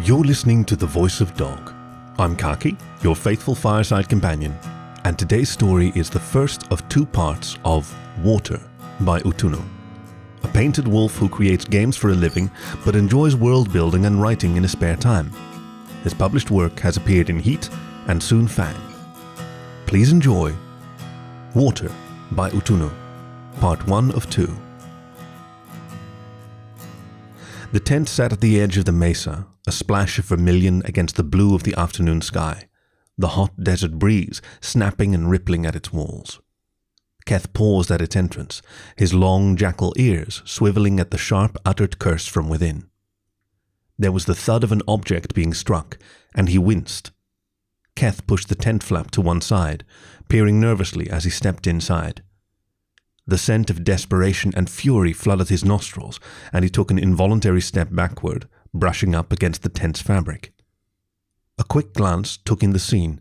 You're listening to The Voice of Dog. I'm Khaki, your faithful fireside companion, and today's story is the first of two parts of Water by Utunu, a painted wolf who creates games for a living but enjoys world building and writing in his spare time. His published work has appeared in Heat and soon Fang. Please enjoy Water by Utunu, part 1 of 2. The tent sat at the edge of the mesa, a splash of vermilion against the blue of the afternoon sky, the hot desert breeze snapping and rippling at its walls. Keth paused at its entrance, his long jackal ears swiveling at the sharp uttered curse from within. There was the thud of an object being struck, and he winced. Keth pushed the tent flap to one side, peering nervously as he stepped inside. The scent of desperation and fury flooded his nostrils, and he took an involuntary step backward, brushing up against the tent's fabric. A quick glance took in the scene.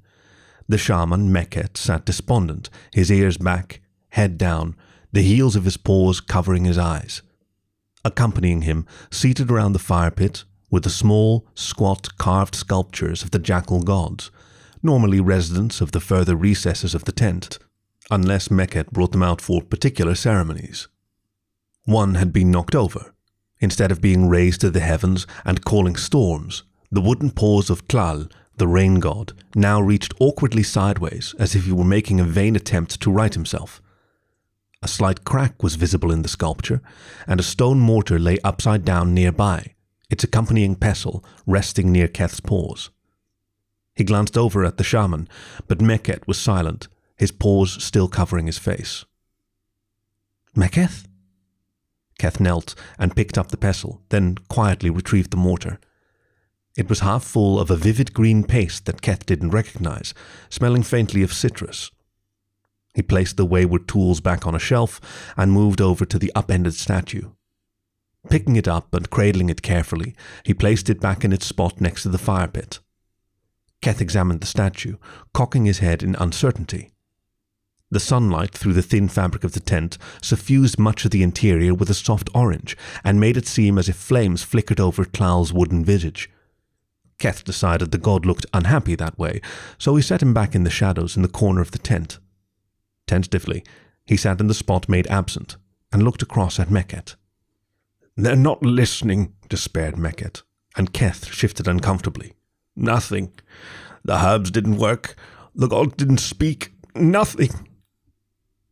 The shaman, Meket, sat despondent, his ears back, head down, the heels of his paws covering his eyes. Accompanying him, seated around the fire pit, were the small, squat, carved sculptures of the jackal gods, normally residents of the further recesses of the tent, unless Meket brought them out for particular ceremonies. One had been knocked over. Instead of being raised to the heavens and calling storms, the wooden paws of Tlal, the rain god, now reached awkwardly sideways as if he were making a vain attempt to right himself. A slight crack was visible in the sculpture, and a stone mortar lay upside down nearby, its accompanying pestle resting near Keth's paws. He glanced over at the shaman, but Meket was silent, his paws still covering his face. Meket? Keth knelt and picked up the pestle, then quietly retrieved the mortar. It was half full of a vivid green paste that Keth didn't recognize, smelling faintly of citrus. He placed the wayward tools back on a shelf and moved over to the upended statue. Picking it up and cradling it carefully, he placed it back in its spot next to the fire pit. Keth examined the statue, cocking his head in uncertainty. The sunlight through the thin fabric of the tent suffused much of the interior with a soft orange and made it seem as if flames flickered over Tlal's wooden visage. Keth decided the god looked unhappy that way, so he set him back in the shadows in the corner of the tent. Tentatively, he sat in the spot made absent and looked across at Meket. They're not listening, despaired Meket, and Keth shifted uncomfortably. Nothing. The herbs didn't work. The god didn't speak. Nothing.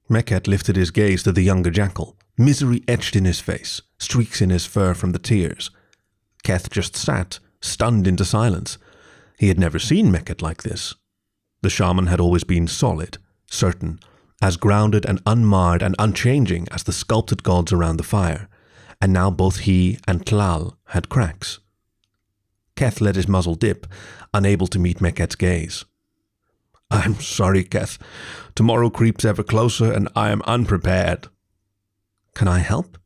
Meket lifted his gaze to the younger jackal, misery etched in his face, streaks in his fur from the tears. Keth just sat, stunned into silence. He had never seen Meket like this. The shaman had always been solid, certain, as grounded and unmarred and unchanging as the sculpted gods around the fire, and now both he and Tlal had cracks. Keth let his muzzle dip, unable to meet Meket's gaze. I'm sorry, Keth. Tomorrow creeps ever closer, and I am unprepared. Can I help?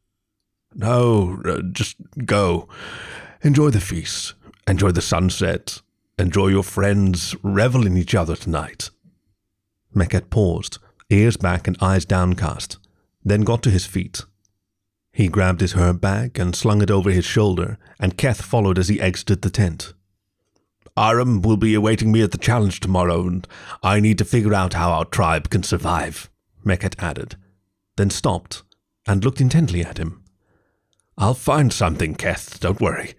No, uh, just go. Enjoy the feast. Enjoy the sunset. Enjoy your friends. Revel in each other tonight. Meket paused, ears back and eyes downcast, then got to his feet. He grabbed his herb bag and slung it over his shoulder, and Keth followed as he exited the tent. Aram will be awaiting me at the challenge tomorrow, and I need to figure out how our tribe can survive, Meket added, then stopped and looked intently at him. I'll find something, Keth, don't worry.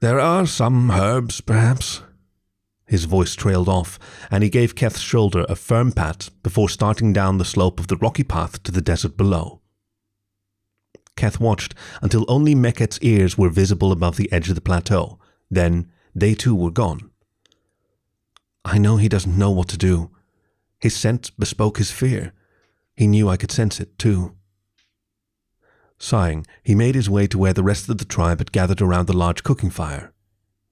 There are some herbs, perhaps. His voice trailed off, and he gave Keth's shoulder a firm pat before starting down the slope of the rocky path to the desert below. Keth watched until only Meket's ears were visible above the edge of the plateau. Then they too were gone. I know he doesn't know what to do. His scent bespoke his fear. He knew I could sense it, too. Sighing, he made his way to where the rest of the tribe had gathered around the large cooking fire.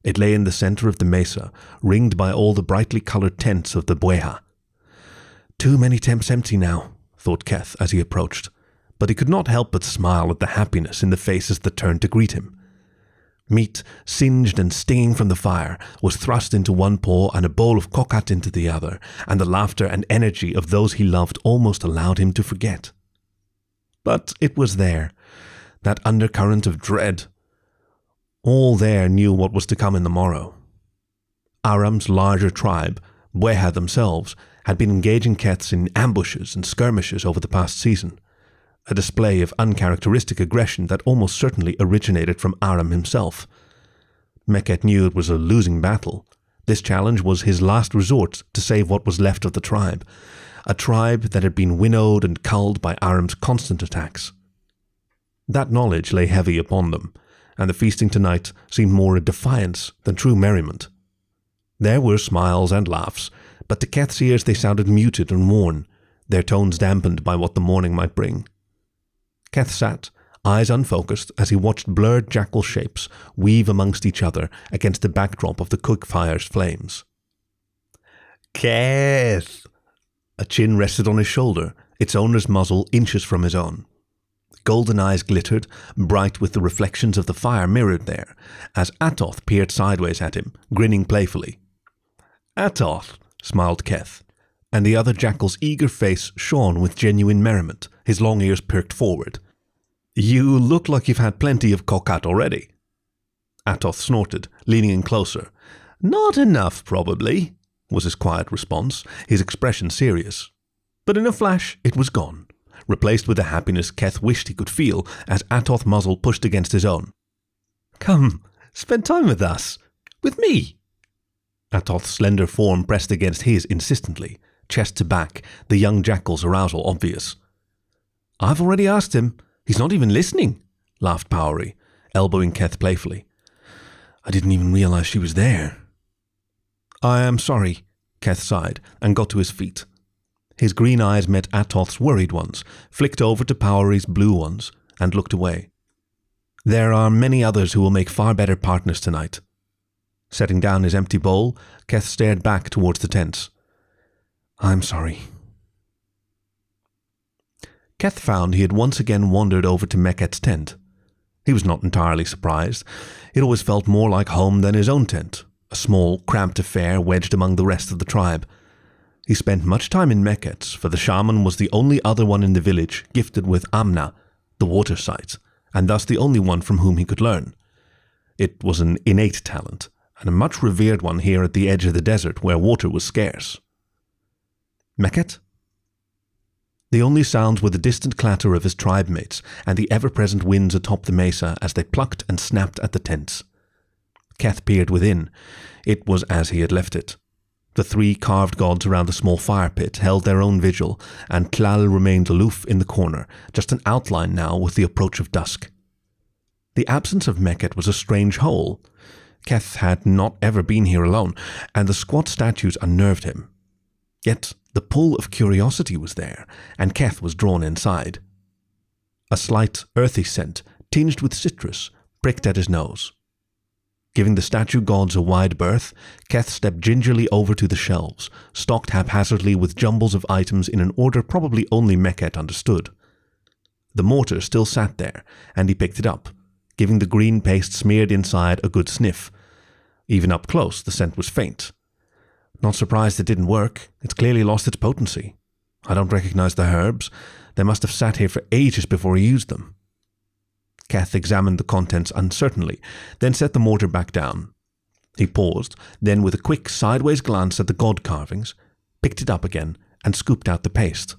It lay in the center of the mesa, ringed by all the brightly colored tents of the Bweha. Too many tents empty now, thought Keth as he approached, but he could not help but smile at the happiness in the faces that turned to greet him. Meat, singed and stinging from the fire, was thrust into one paw and a bowl of kokat into the other, and the laughter and energy of those he loved almost allowed him to forget. But it was there, that undercurrent of dread. All there knew what was to come in the morrow. Aram's larger tribe, Bweha themselves, had been engaging Keths in ambushes and skirmishes over the past season, a display of uncharacteristic aggression that almost certainly originated from Aram himself. Meket knew it was a losing battle. This challenge was his last resort to save what was left of the tribe, a tribe that had been winnowed and culled by Aram's constant attacks. That knowledge lay heavy upon them, and the feasting tonight seemed more a defiance than true merriment. There were smiles and laughs, but to Keth's ears they sounded muted and worn, their tones dampened by what the morning might bring. Keth sat, eyes unfocused, as he watched blurred jackal shapes weave amongst each other against the backdrop of the cook fire's flames. Keth! A chin rested on his shoulder, its owner's muzzle inches from his own. Golden eyes glittered, bright with the reflections of the fire mirrored there, as Atoth peered sideways at him, grinning playfully. Atoth, smiled Keth, and the other jackal's eager face shone with genuine merriment, his long ears perked forward. You look like you've had plenty of kokat already. Atoth snorted, leaning in closer. Not enough, probably, was his quiet response, his expression serious. But in a flash, it was gone, replaced with the happiness Keth wished he could feel as Atoth's muzzle pushed against his own. Come, spend time with us. With me. Atoth's slender form pressed against his insistently, chest to back, the young jackal's arousal obvious. I've already asked him. He's not even listening, laughed Powery, elbowing Keth playfully. I didn't even realize she was there. I am sorry, Keth sighed and got to his feet. His green eyes met Atoth's worried ones, flicked over to Powery's blue ones, and looked away. There are many others who will make far better partners tonight. Setting down his empty bowl, Keth stared back towards the tents. I'm sorry, Keth found he had once again wandered over to Meket's tent. He was not entirely surprised. It always felt more like home than his own tent, a small, cramped affair wedged among the rest of the tribe. He spent much time in Meket's, for the shaman was the only other one in the village gifted with Amna, the water sight, and thus the only one from whom he could learn. It was an innate talent, and a much revered one here at the edge of the desert where water was scarce. Meket the only sounds were the distant clatter of his tribe mates and the ever present winds atop the mesa as they plucked and snapped at the tents. Keth peered within. It was as he had left it. The three carved gods around the small fire pit held their own vigil, and Tlal remained aloof in the corner, just an outline now with the approach of dusk. The absence of Meket was a strange hole. Keth had not ever been here alone, and the squat statues unnerved him. Yet the pull of curiosity was there, and Keth was drawn inside. A slight, earthy scent, tinged with citrus, pricked at his nose. Giving the statue gods a wide berth, Keth stepped gingerly over to the shelves, stocked haphazardly with jumbles of items in an order probably only Meket understood. The mortar still sat there, and he picked it up, giving the green paste smeared inside a good sniff. Even up close, the scent was faint, not surprised it didn't work. It's clearly lost its potency. I don't recognize the herbs. They must have sat here for ages before he used them. Keth examined the contents uncertainly, then set the mortar back down. He paused, then with a quick sideways glance at the god carvings, picked it up again and scooped out the paste.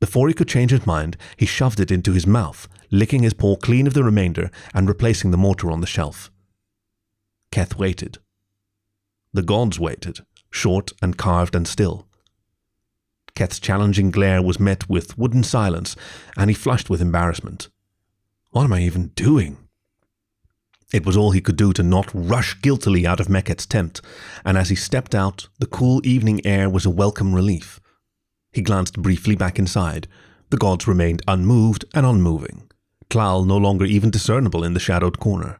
Before he could change his mind, he shoved it into his mouth, licking his paw clean of the remainder and replacing the mortar on the shelf. Keth waited. The gods waited short and carved and still. Keth's challenging glare was met with wooden silence, and he flushed with embarrassment. What am I even doing? It was all he could do to not rush guiltily out of Meket's tent, and as he stepped out, the cool evening air was a welcome relief. He glanced briefly back inside. The gods remained unmoved and unmoving, Tlal no longer even discernible in the shadowed corner.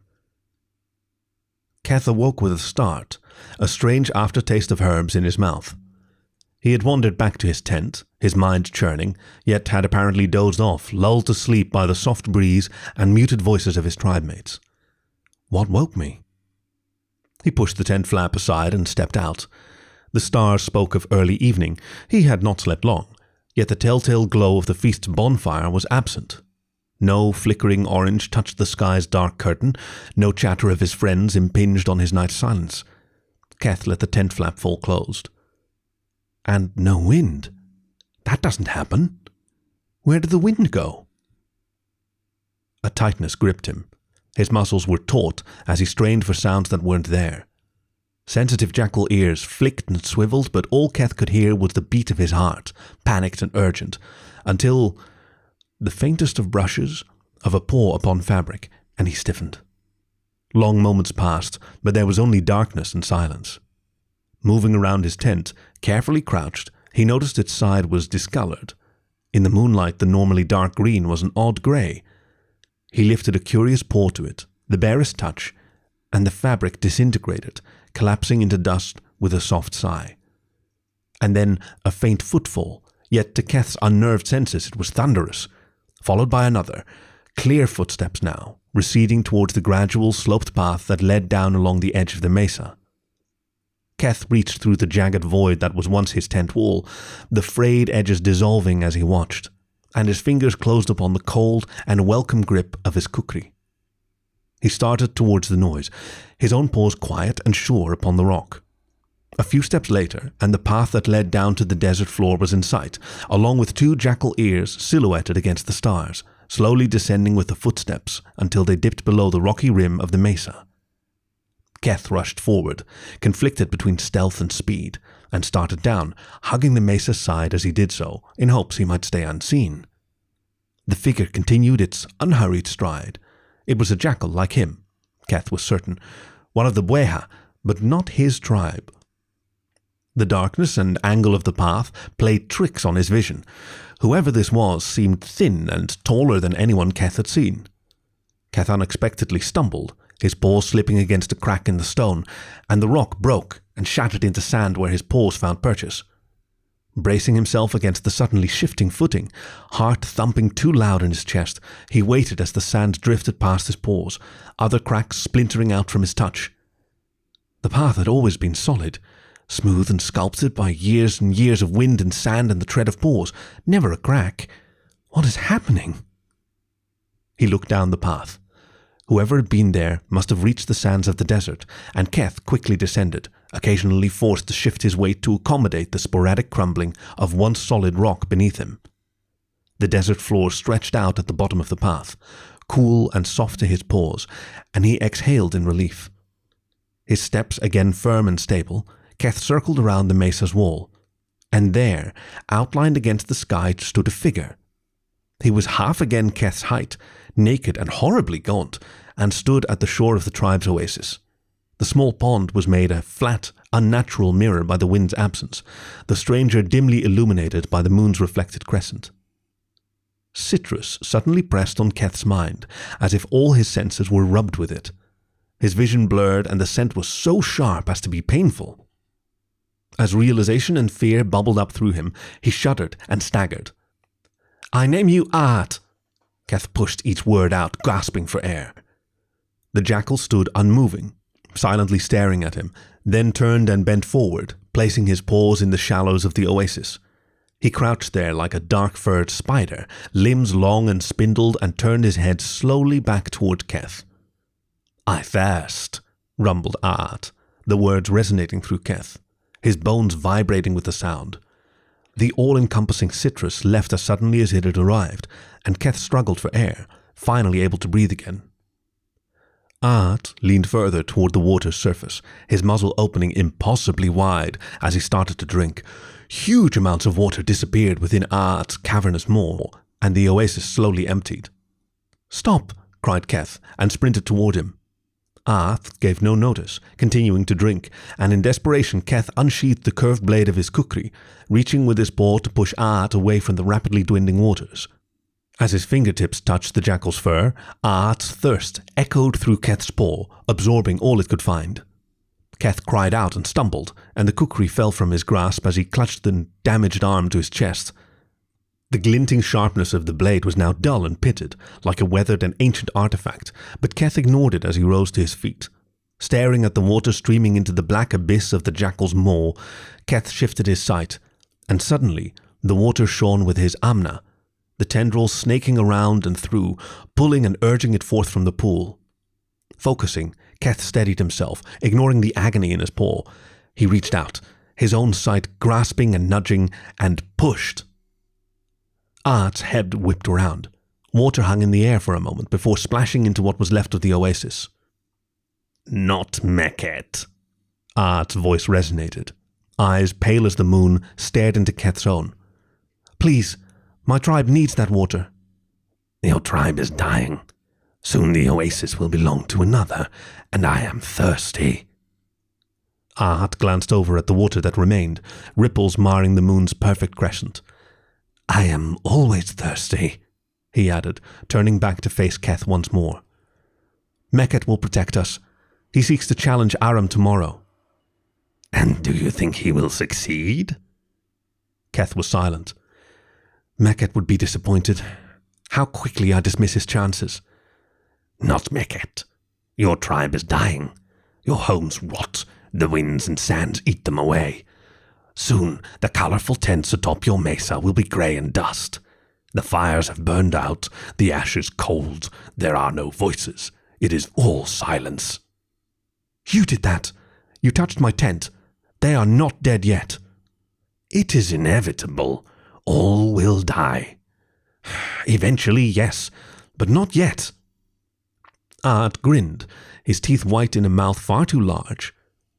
Keth awoke with a start, a strange aftertaste of herbs in his mouth. He had wandered back to his tent, his mind churning, yet had apparently dozed off, lulled to sleep by the soft breeze and muted voices of his tribe mates. What woke me? He pushed the tent flap aside and stepped out. The stars spoke of early evening. He had not slept long, yet the telltale glow of the feast's bonfire was absent. No flickering orange touched the sky's dark curtain, no chatter of his friends impinged on his night's silence. Keth let the tent flap fall closed. And no wind. That doesn't happen. Where did the wind go? A tightness gripped him. His muscles were taut as he strained for sounds that weren't there. Sensitive jackal ears flicked and swiveled, but all Keth could hear was the beat of his heart, panicked and urgent, until the faintest of brushes of a paw upon fabric, and he stiffened. Long moments passed, but there was only darkness and silence. Moving around his tent, carefully crouched, he noticed its side was discolored. In the moonlight, the normally dark green was an odd grey. He lifted a curious paw to it, the barest touch, and the fabric disintegrated, collapsing into dust with a soft sigh. And then a faint footfall, yet to Keth's unnerved senses it was thunderous followed by another, clear footsteps now, receding towards the gradual sloped path that led down along the edge of the mesa. Keth reached through the jagged void that was once his tent wall, the frayed edges dissolving as he watched, and his fingers closed upon the cold and welcome grip of his kukri. He started towards the noise, his own paws quiet and sure upon the rock. A few steps later, and the path that led down to the desert floor was in sight, along with two jackal ears silhouetted against the stars, slowly descending with the footsteps until they dipped below the rocky rim of the mesa. Keth rushed forward, conflicted between stealth and speed, and started down, hugging the mesa's side as he did so, in hopes he might stay unseen. The figure continued its unhurried stride. It was a jackal like him, Keth was certain, one of the Bweha, but not his tribe. The darkness and angle of the path played tricks on his vision. Whoever this was seemed thin and taller than anyone Keth had seen. Keth unexpectedly stumbled, his paws slipping against a crack in the stone, and the rock broke and shattered into sand where his paws found purchase. Bracing himself against the suddenly shifting footing, heart thumping too loud in his chest, he waited as the sand drifted past his paws, other cracks splintering out from his touch. The path had always been solid, smooth and sculpted by years and years of wind and sand and the tread of paws, never a crack. What is happening? He looked down the path. Whoever had been there must have reached the sands of the desert, and Keth quickly descended, occasionally forced to shift his weight to accommodate the sporadic crumbling of once solid rock beneath him. The desert floor stretched out at the bottom of the path, cool and soft to his paws, and he exhaled in relief. His steps again firm and stable, Keth circled around the mesa's wall, and there, outlined against the sky, stood a figure. He was half again Keth's height, naked and horribly gaunt, and stood at the shore of the tribe's oasis. The small pond was made a flat, unnatural mirror by the wind's absence, the stranger dimly illuminated by the moon's reflected crescent. Citrus suddenly pressed on Keth's mind, as if all his senses were rubbed with it. His vision blurred, and the scent was so sharp as to be painful. As realization and fear bubbled up through him, he shuddered and staggered. I name you Art. Keth pushed each word out, gasping for air. The jackal stood unmoving, silently staring at him, then turned and bent forward, placing his paws in the shallows of the oasis. He crouched there like a dark furred spider, limbs long and spindled, and turned his head slowly back toward Keth. I thirst, rumbled Art, the words resonating through Keth his bones vibrating with the sound. The all encompassing citrus left as suddenly as it had arrived, and Keth struggled for air, finally able to breathe again. Art leaned further toward the water's surface, his muzzle opening impossibly wide as he started to drink. Huge amounts of water disappeared within Art's cavernous maw, and the oasis slowly emptied. Stop! cried Keth, and sprinted toward him. Art gave no notice, continuing to drink, and in desperation Keth unsheathed the curved blade of his kukri, reaching with his paw to push ah Art away from the rapidly dwindling waters. As his fingertips touched the jackal's fur, Art's thirst echoed through Keth's paw, absorbing all it could find. Keth cried out and stumbled, and the kukri fell from his grasp as he clutched the damaged arm to his chest. The glinting sharpness of the blade was now dull and pitted, like a weathered and ancient artifact, but Keth ignored it as he rose to his feet. Staring at the water streaming into the black abyss of the jackal's maw, Keth shifted his sight, and suddenly the water shone with his amna, the tendrils snaking around and through, pulling and urging it forth from the pool. Focusing, Keth steadied himself, ignoring the agony in his paw. He reached out, his own sight grasping and nudging, and pushed. Art's head whipped around. Water hung in the air for a moment before splashing into what was left of the oasis. Not Meket. Art's voice resonated. Eyes pale as the moon stared into Keth's own. Please, my tribe needs that water. Your tribe is dying. Soon the oasis will belong to another, and I am thirsty. Art glanced over at the water that remained, ripples marring the moon's perfect crescent. I am always thirsty, he added, turning back to face Keth once more. Meket will protect us. He seeks to challenge Aram tomorrow. And do you think he will succeed? Keth was silent. Meket would be disappointed. How quickly I dismiss his chances. Not Meket. Your tribe is dying. Your homes rot. The winds and sands eat them away. Soon the colorful tents atop your mesa will be grey and dust. The fires have burned out, the ashes cold. There are no voices. It is all silence. You did that. You touched my tent. They are not dead yet. It is inevitable all will die. Eventually, yes, but not yet. Art grinned, his teeth white in a mouth far too large.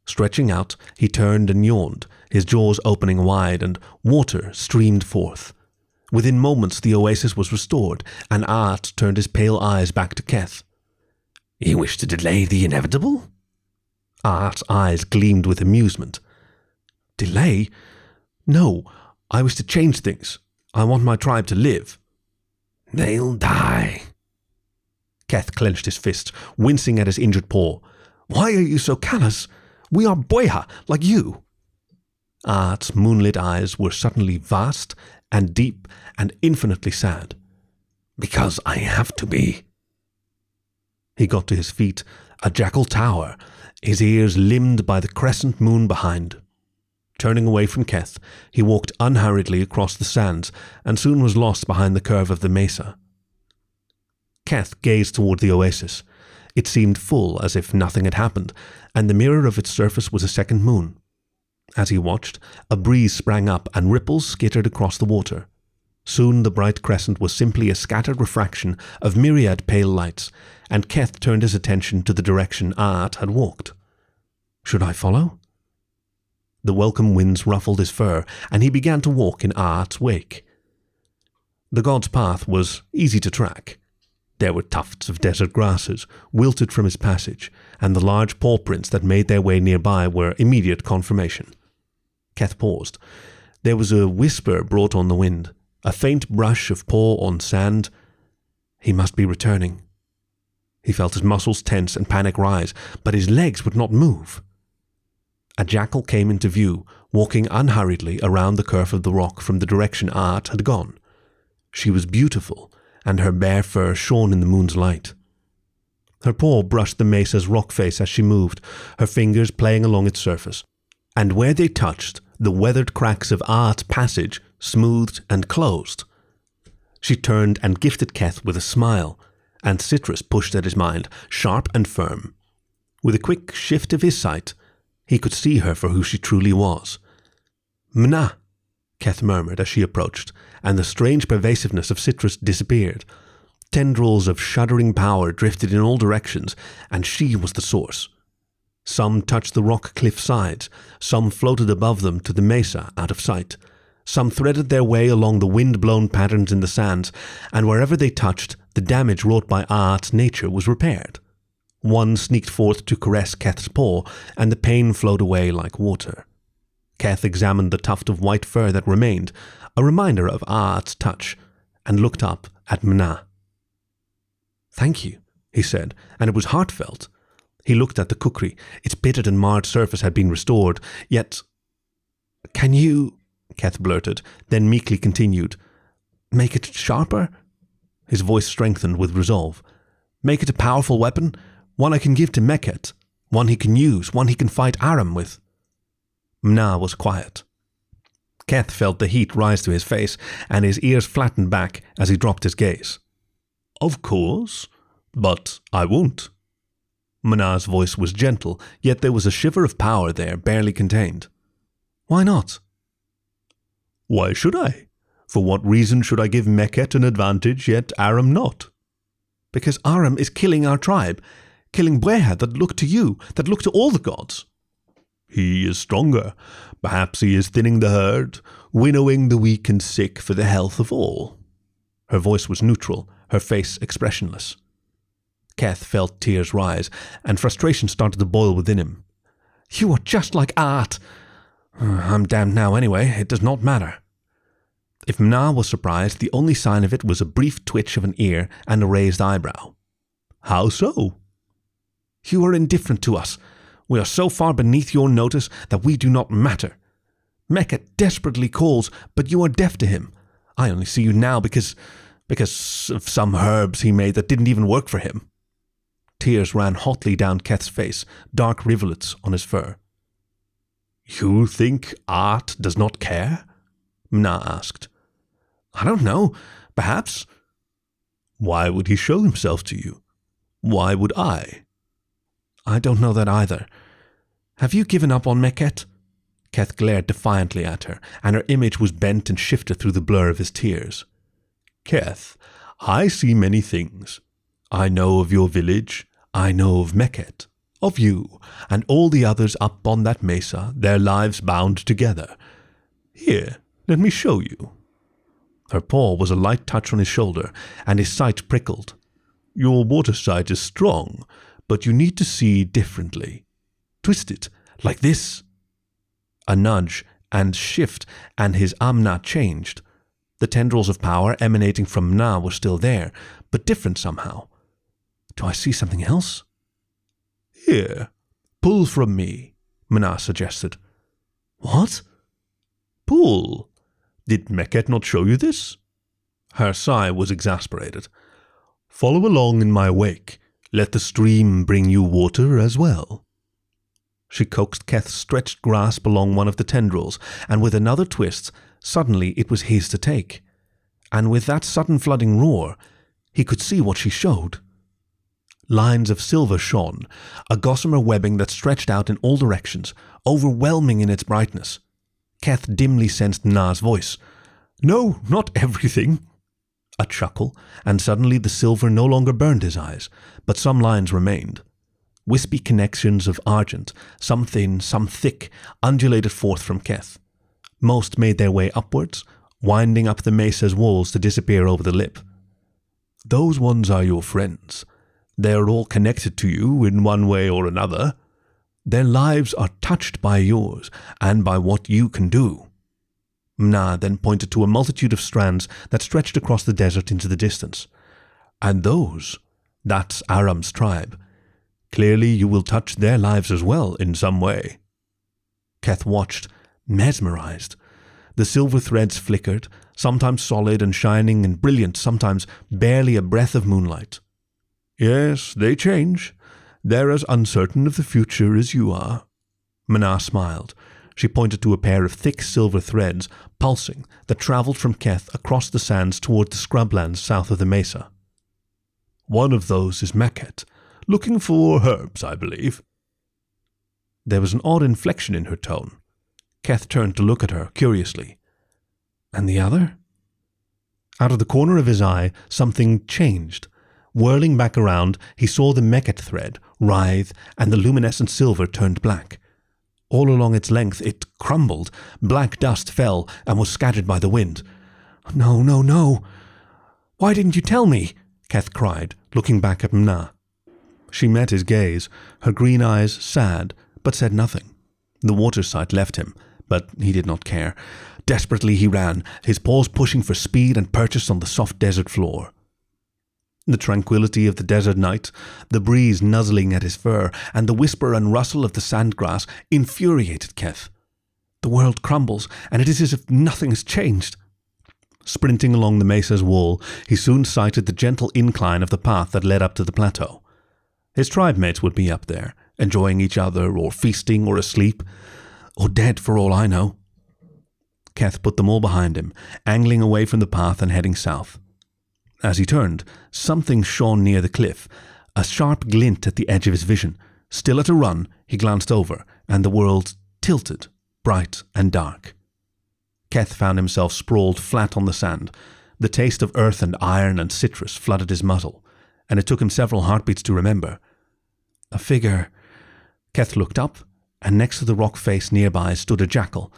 Stretching out, he turned and yawned, his jaws opening wide, and water streamed forth. Within moments, the oasis was restored, and Art turned his pale eyes back to Keth. You wish to delay the inevitable? Art's eyes gleamed with amusement. Delay? No, I wish to change things. I want my tribe to live. They'll die. Keth clenched his fist, wincing at his injured paw. Why are you so callous? We are Bweha, like you. Art's moonlit eyes were suddenly vast and deep and infinitely sad. Because I have to be. He got to his feet, a jackal tower, his ears limned by the crescent moon behind. Turning away from Keth, he walked unhurriedly across the sands and soon was lost behind the curve of the mesa. Keth gazed toward the oasis. It seemed full, as if nothing had happened, and the mirror of its surface was a second moon. As he watched, a breeze sprang up and ripples skittered across the water. Soon the bright crescent was simply a scattered refraction of myriad pale lights, and Keth turned his attention to the direction Art had walked. Should I follow? The welcome winds ruffled his fur, and he began to walk in Art's wake. The god's path was easy to track. There were tufts of desert grasses, wilted from his passage, and the large paw prints that made their way nearby were immediate confirmation. Keth paused. There was a whisper brought on the wind, a faint brush of paw on sand. He must be returning. He felt his muscles tense and panic rise, but his legs would not move. A jackal came into view, walking unhurriedly around the curve of the rock from the direction Art had gone. She was beautiful, and her bare fur shone in the moon's light. Her paw brushed the mesa's rock face as she moved, her fingers playing along its surface, and where they touched, the weathered cracks of Art's passage smoothed and closed. She turned and gifted Keth with a smile, and Citrus pushed at his mind, sharp and firm. With a quick shift of his sight, he could see her for who she truly was. Mna, Keth murmured as she approached, and the strange pervasiveness of Citrus disappeared. Tendrils of shuddering power drifted in all directions, and she was the source. Some touched the rock cliff sides, some floated above them to the mesa out of sight. Some threaded their way along the wind blown patterns in the sands, and wherever they touched, the damage wrought by Art's nature was repaired. One sneaked forth to caress Keth's paw, and the pain flowed away like water. Keth examined the tuft of white fur that remained, a reminder of Art's touch, and looked up at Mna. Thank you, he said, and it was heartfelt. He looked at the kukri. Its pitted and marred surface had been restored, yet. Can you, Keth blurted, then meekly continued, make it sharper? His voice strengthened with resolve. Make it a powerful weapon? one I can give to Meket, one he can use, one he can fight Aram with. Mna was quiet. Keth felt the heat rise to his face, and his ears flattened back as he dropped his gaze. Of course, but I won't. Mna's voice was gentle, yet there was a shiver of power there, barely contained. Why not? Why should I? For what reason should I give Meket an advantage, yet Aram not? Because Aram is killing our tribe, killing Bweha that look to you, that look to all the gods. He is stronger. Perhaps he is thinning the herd, winnowing the weak and sick for the health of all. Her voice was neutral, her face expressionless. Keth felt tears rise, and frustration started to boil within him. You are just like Art. Uh, I'm damned now anyway, it does not matter. If Mna was surprised, the only sign of it was a brief twitch of an ear and a raised eyebrow. How so? You are indifferent to us. We are so far beneath your notice that we do not matter. Meket desperately calls, but you are deaf to him. I only see you now because because of some herbs he made that didn't even work for him. Tears ran hotly down Keth's face, dark rivulets on his fur. You think Art does not care? Mna asked. I don't know. Perhaps. Why would he show himself to you? Why would I? I don't know that either. Have you given up on Meket? Keth glared defiantly at her, and her image was bent and shifted through the blur of his tears. Keth, I see many things. I know of your village. I know of Meket, of you, and all the others up on that mesa, their lives bound together. Here, let me show you. Her paw was a light touch on his shoulder, and his sight prickled. Your water sight is strong, but you need to see differently. Twist it, like this. A nudge and shift, and his amna changed. The tendrils of power emanating from Mna were still there, but different somehow. Do I see something else? Here, pull from me, Mna suggested. What? Pull. Did Meket not show you this? Her sigh was exasperated. Follow along in my wake. Let the stream bring you water as well. She coaxed Keth's stretched grasp along one of the tendrils, and with another twist, suddenly it was his to take. And with that sudden flooding roar, he could see what she showed. Lines of silver shone, a gossamer webbing that stretched out in all directions, overwhelming in its brightness. Keth dimly sensed Mna's voice. No, not everything. A chuckle, and suddenly the silver no longer burned his eyes, but some lines remained. Wispy connections of argent, some thin, some thick, undulated forth from Keth. Most made their way upwards, winding up the mesa's walls to disappear over the lip. Those ones are your friends. They are all connected to you in one way or another. Their lives are touched by yours and by what you can do. Mna then pointed to a multitude of strands that stretched across the desert into the distance. And those, that's Aram's tribe. Clearly you will touch their lives as well in some way. Keth watched, mesmerized. The silver threads flickered, sometimes solid and shining and brilliant, sometimes barely a breath of moonlight. Yes, they change, they're as uncertain of the future as you are. Mna smiled. She pointed to a pair of thick silver threads, pulsing, that travelled from Keth across the sands toward the scrublands south of the mesa. One of those is Meket, looking for herbs, I believe. There was an odd inflection in her tone. Keth turned to look at her curiously. And the other? Out of the corner of his eye, something changed, Whirling back around, he saw the Meket thread writhe and the luminescent silver turned black. All along its length it crumbled, black dust fell and was scattered by the wind. No, no, no. Why didn't you tell me? Keth cried, looking back at Mna. She met his gaze, her green eyes sad, but said nothing. The water sight left him, but he did not care. Desperately he ran, his paws pushing for speed and purchase on the soft desert floor. The tranquility of the desert night, the breeze nuzzling at his fur, and the whisper and rustle of the sandgrass infuriated Keth. The world crumbles, and it is as if nothing has changed. Sprinting along the mesa's wall, he soon sighted the gentle incline of the path that led up to the plateau. His tribe mates would be up there, enjoying each other, or feasting, or asleep, or dead for all I know. Keth put them all behind him, angling away from the path and heading south. As he turned, something shone near the cliff, a sharp glint at the edge of his vision. Still at a run, he glanced over, and the world tilted, bright and dark. Keth found himself sprawled flat on the sand. The taste of earth and iron and citrus flooded his muzzle, and it took him several heartbeats to remember. A figure. Keth looked up, and next to the rock face nearby stood a jackal.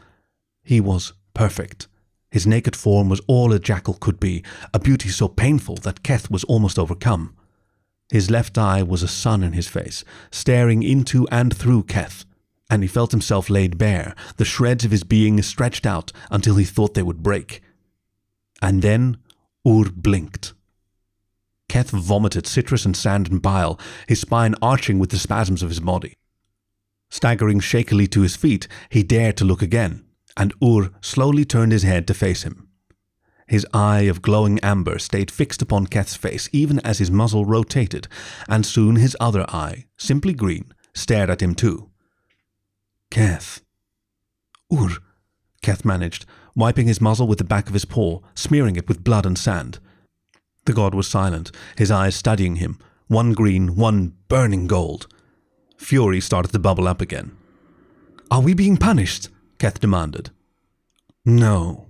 He was perfect. His naked form was all a jackal could be, a beauty so painful that Keth was almost overcome. His left eye was a sun in his face, staring into and through Keth and he felt himself laid bare, the shreds of his being stretched out until he thought they would break. And then Ur blinked. Keth vomited citrus and sand and bile, his spine arching with the spasms of his body. Staggering shakily to his feet, he dared to look again, and Ur slowly turned his head to face him. His eye of glowing amber stayed fixed upon Keth's face even as his muzzle rotated, and soon his other eye, simply green, stared at him too. Keth. Ur, Keth managed, wiping his muzzle with the back of his paw, smearing it with blood and sand. The god was silent, his eyes studying him, one green, one burning gold. Fury started to bubble up again. Are we being punished? Keth demanded. No.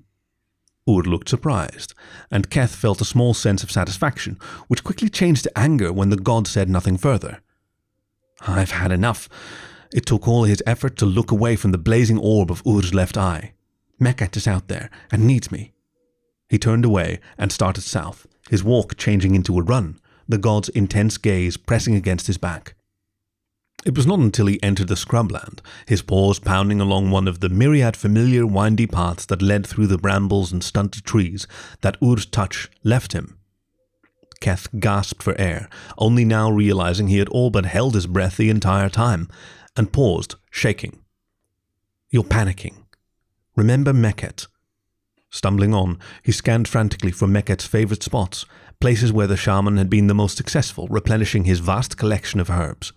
Ur looked surprised, and Keth felt a small sense of satisfaction, which quickly changed to anger when the god said nothing further. I've had enough. It took all his effort to look away from the blazing orb of Ur's left eye. Meket is out there and needs me. He turned away and started south, his walk changing into a run, the god's intense gaze pressing against his back. It was not until he entered the scrubland, his paws pounding along one of the myriad familiar windy paths that led through the brambles and stunted trees, that Ur's touch left him. Keth gasped for air, only now realizing he had all but held his breath the entire time, and paused, shaking. You're panicking. Remember Meket. Stumbling on, he scanned frantically for Meket's favorite spots, places where the shaman had been the most successful, replenishing his vast collection of herbs.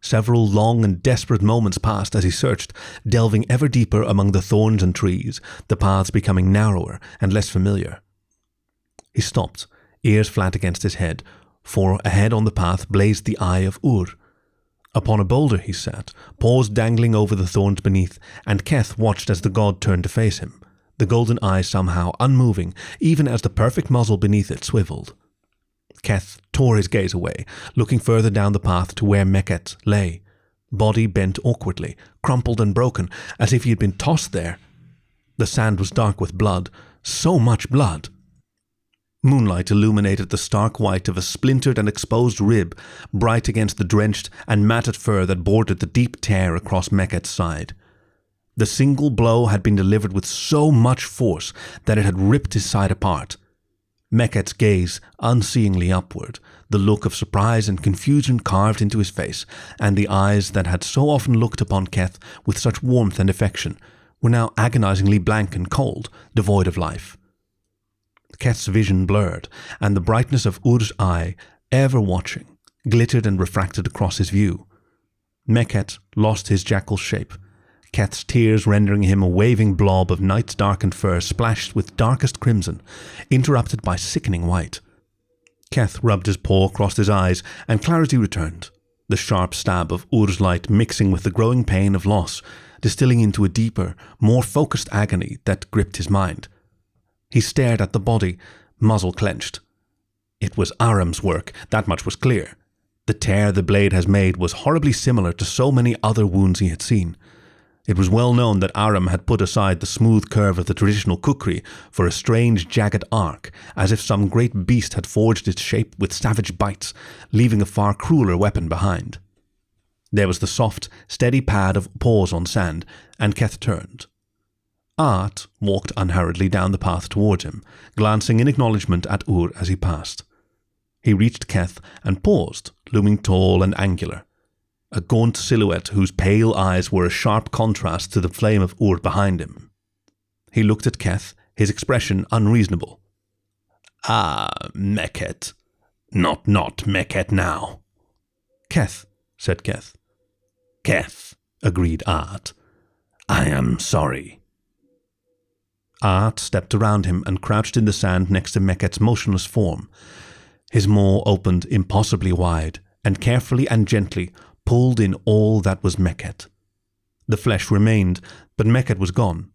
Several long and desperate moments passed as he searched, delving ever deeper among the thorns and trees, the paths becoming narrower and less familiar. He stopped, ears flat against his head, for ahead on the path blazed the eye of Ur, Upon a boulder he sat, paws dangling over the thorns beneath, and Keth watched as the god turned to face him, the golden eye somehow unmoving, even as the perfect muzzle beneath it swiveled. Keth tore his gaze away, looking further down the path to where Meket lay, body bent awkwardly, crumpled and broken, as if he had been tossed there. The sand was dark with blood, so much blood. Moonlight illuminated the stark white of a splintered and exposed rib, bright against the drenched and matted fur that bordered the deep tear across Meket's side. The single blow had been delivered with so much force that it had ripped his side apart. Meket's gaze unseeingly upward, the look of surprise and confusion carved into his face, and the eyes that had so often looked upon Keth with such warmth and affection, were now agonizingly blank and cold, devoid of life. Keth's vision blurred, and the brightness of Ur's eye, ever watching, glittered and refracted across his view. Meket lost his jackal shape, Keth's tears rendering him a waving blob of night's darkened fur splashed with darkest crimson, interrupted by sickening white. Keth rubbed his paw across his eyes, and clarity returned, the sharp stab of Ur's light mixing with the growing pain of loss, distilling into a deeper, more focused agony that gripped his mind. He stared at the body, muzzle clenched. It was Aram's work, that much was clear. The tear the blade has made was horribly similar to so many other wounds he had seen. It was well known that Aram had put aside the smooth curve of the traditional kukri for a strange jagged arc, as if some great beast had forged its shape with savage bites, leaving a far crueler weapon behind. There was the soft, steady pad of paws on sand, and Keth turned. Art walked unhurriedly down the path towards him, glancing in acknowledgement at Ur as he passed. He reached Keth and paused, looming tall and angular, a gaunt silhouette whose pale eyes were a sharp contrast to the flame of Ur behind him. He looked at Keth, his expression unreasonable. Ah, Meket. Not not Meket now. Keth, said Keth. Keth, agreed Art. I am sorry. Art stepped around him and crouched in the sand next to Meket's motionless form. His maw opened impossibly wide and carefully and gently pulled in all that was Meket. The flesh remained, but Meket was gone.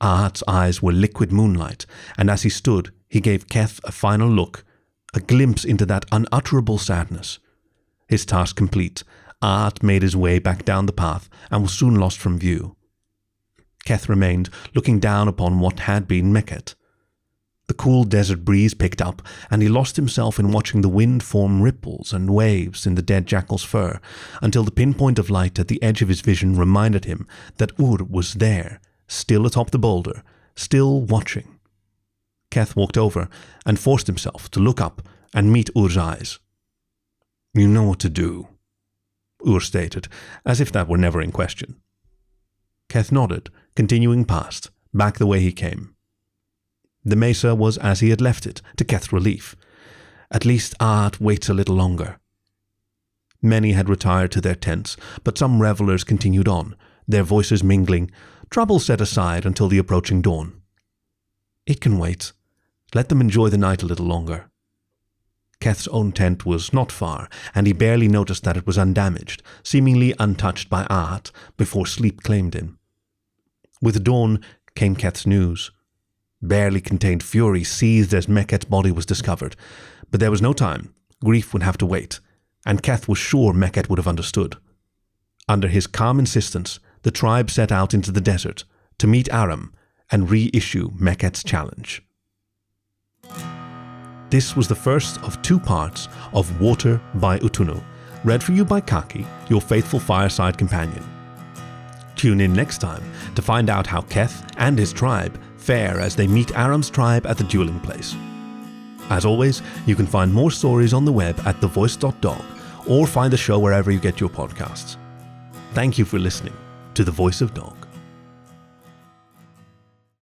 Ahat's eyes were liquid moonlight, and as he stood, he gave Keth a final look, a glimpse into that unutterable sadness. His task complete, Ahat made his way back down the path and was soon lost from view. Keth remained, looking down upon what had been Meket. The cool desert breeze picked up, and he lost himself in watching the wind form ripples and waves in the dead jackal's fur, until the pinpoint of light at the edge of his vision reminded him that Ur was there, still atop the boulder, still watching. Keth walked over and forced himself to look up and meet Ur's eyes. You know what to do, Ur stated, as if that were never in question. Keth nodded, continuing past, back the way he came. The mesa was as he had left it, to Keth's relief. At least Art waits a little longer. Many had retired to their tents, but some revelers continued on, their voices mingling, trouble set aside until the approaching dawn. It can wait. Let them enjoy the night a little longer. Keth's own tent was not far, and he barely noticed that it was undamaged, seemingly untouched by Art, before sleep claimed him. With dawn came Keth's news. Barely contained fury seethed as Meket's body was discovered, but there was no time. Grief would have to wait, and Keth was sure Meket would have understood. Under his calm insistence, the tribe set out into the desert to meet Aram and reissue Meket's challenge. This was the first of two parts of Water by Utunu, read for you by Khaki, your faithful fireside companion. Tune in next time to find out how Keth and his tribe fare as they meet Aram's tribe at the dueling place. As always, you can find more stories on the web at thevoice.dog or find the show wherever you get your podcasts. Thank you for listening to The Voice of Dog.